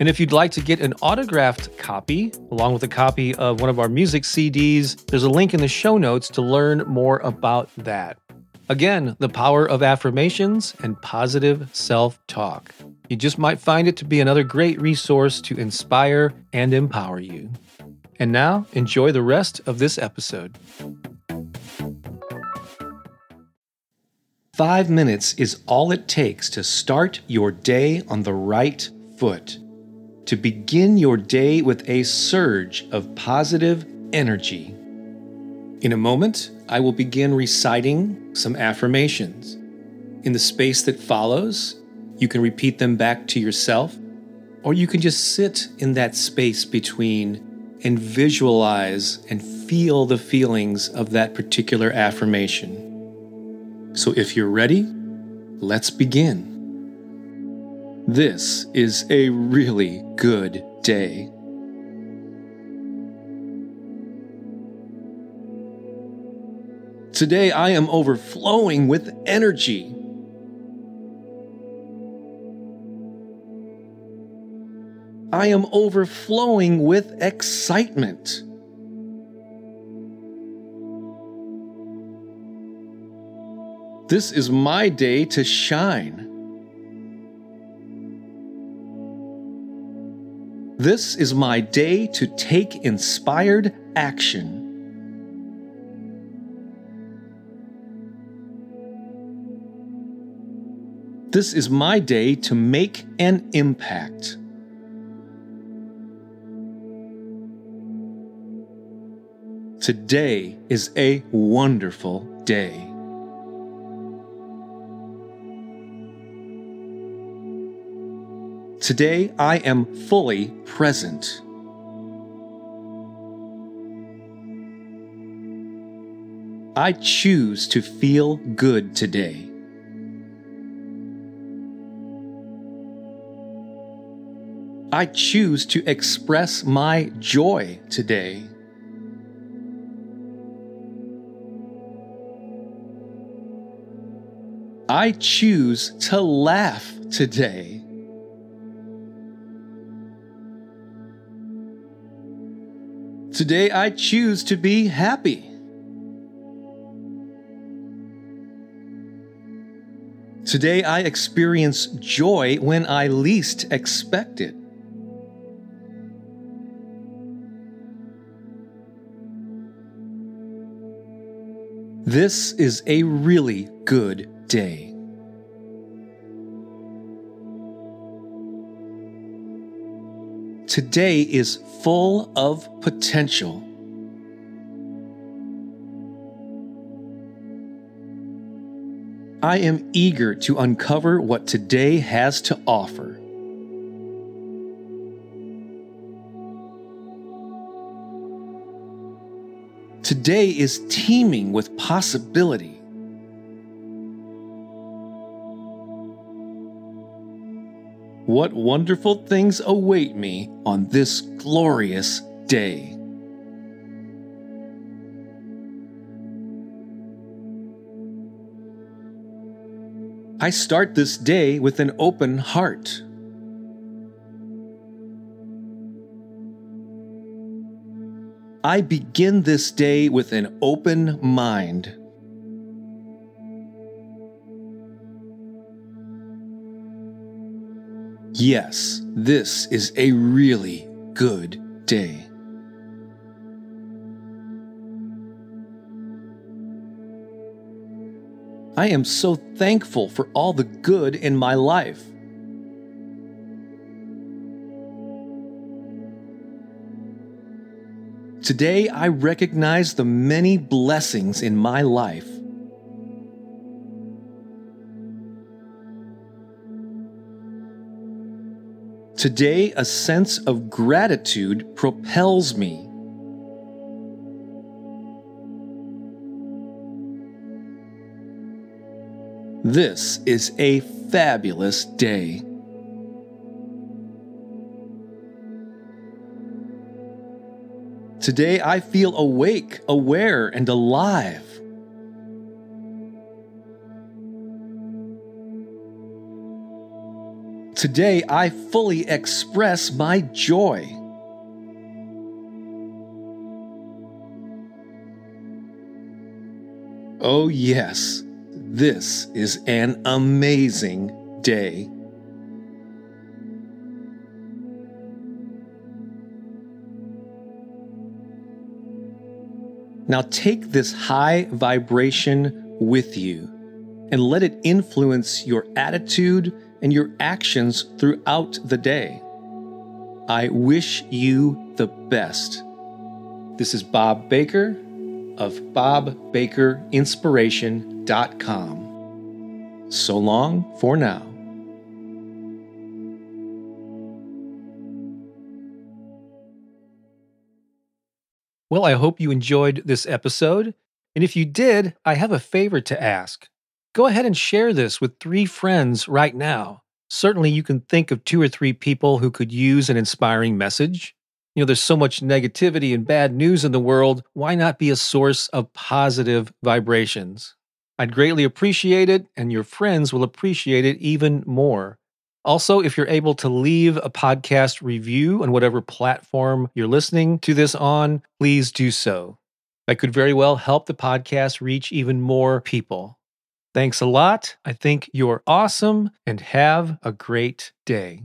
And if you'd like to get an autographed copy, along with a copy of one of our music CDs, there's a link in the show notes to learn more about that. Again, the power of affirmations and positive self talk. You just might find it to be another great resource to inspire and empower you. And now, enjoy the rest of this episode. Five minutes is all it takes to start your day on the right foot to begin your day with a surge of positive energy. In a moment, I will begin reciting some affirmations. In the space that follows, you can repeat them back to yourself, or you can just sit in that space between and visualize and feel the feelings of that particular affirmation. So if you're ready, let's begin. This is a really good day. Today I am overflowing with energy. I am overflowing with excitement. This is my day to shine. This is my day to take inspired action. This is my day to make an impact. Today is a wonderful day. Today I am fully present. I choose to feel good today. I choose to express my joy today. I choose to laugh today. Today I choose to be happy. Today I experience joy when I least expect it. This is a really good day. Today is full of potential. I am eager to uncover what today has to offer. Today is teeming with possibility. What wonderful things await me on this glorious day. I start this day with an open heart. I begin this day with an open mind. Yes, this is a really good day. I am so thankful for all the good in my life. Today, I recognize the many blessings in my life. Today, a sense of gratitude propels me. This is a fabulous day. Today I feel awake, aware, and alive. Today I fully express my joy. Oh, yes, this is an amazing day. Now take this high vibration with you and let it influence your attitude and your actions throughout the day. I wish you the best. This is Bob Baker of BobBakerInspiration.com. So long for now. Well, I hope you enjoyed this episode. And if you did, I have a favor to ask. Go ahead and share this with three friends right now. Certainly, you can think of two or three people who could use an inspiring message. You know, there's so much negativity and bad news in the world. Why not be a source of positive vibrations? I'd greatly appreciate it, and your friends will appreciate it even more. Also, if you're able to leave a podcast review on whatever platform you're listening to this on, please do so. That could very well help the podcast reach even more people. Thanks a lot. I think you're awesome and have a great day.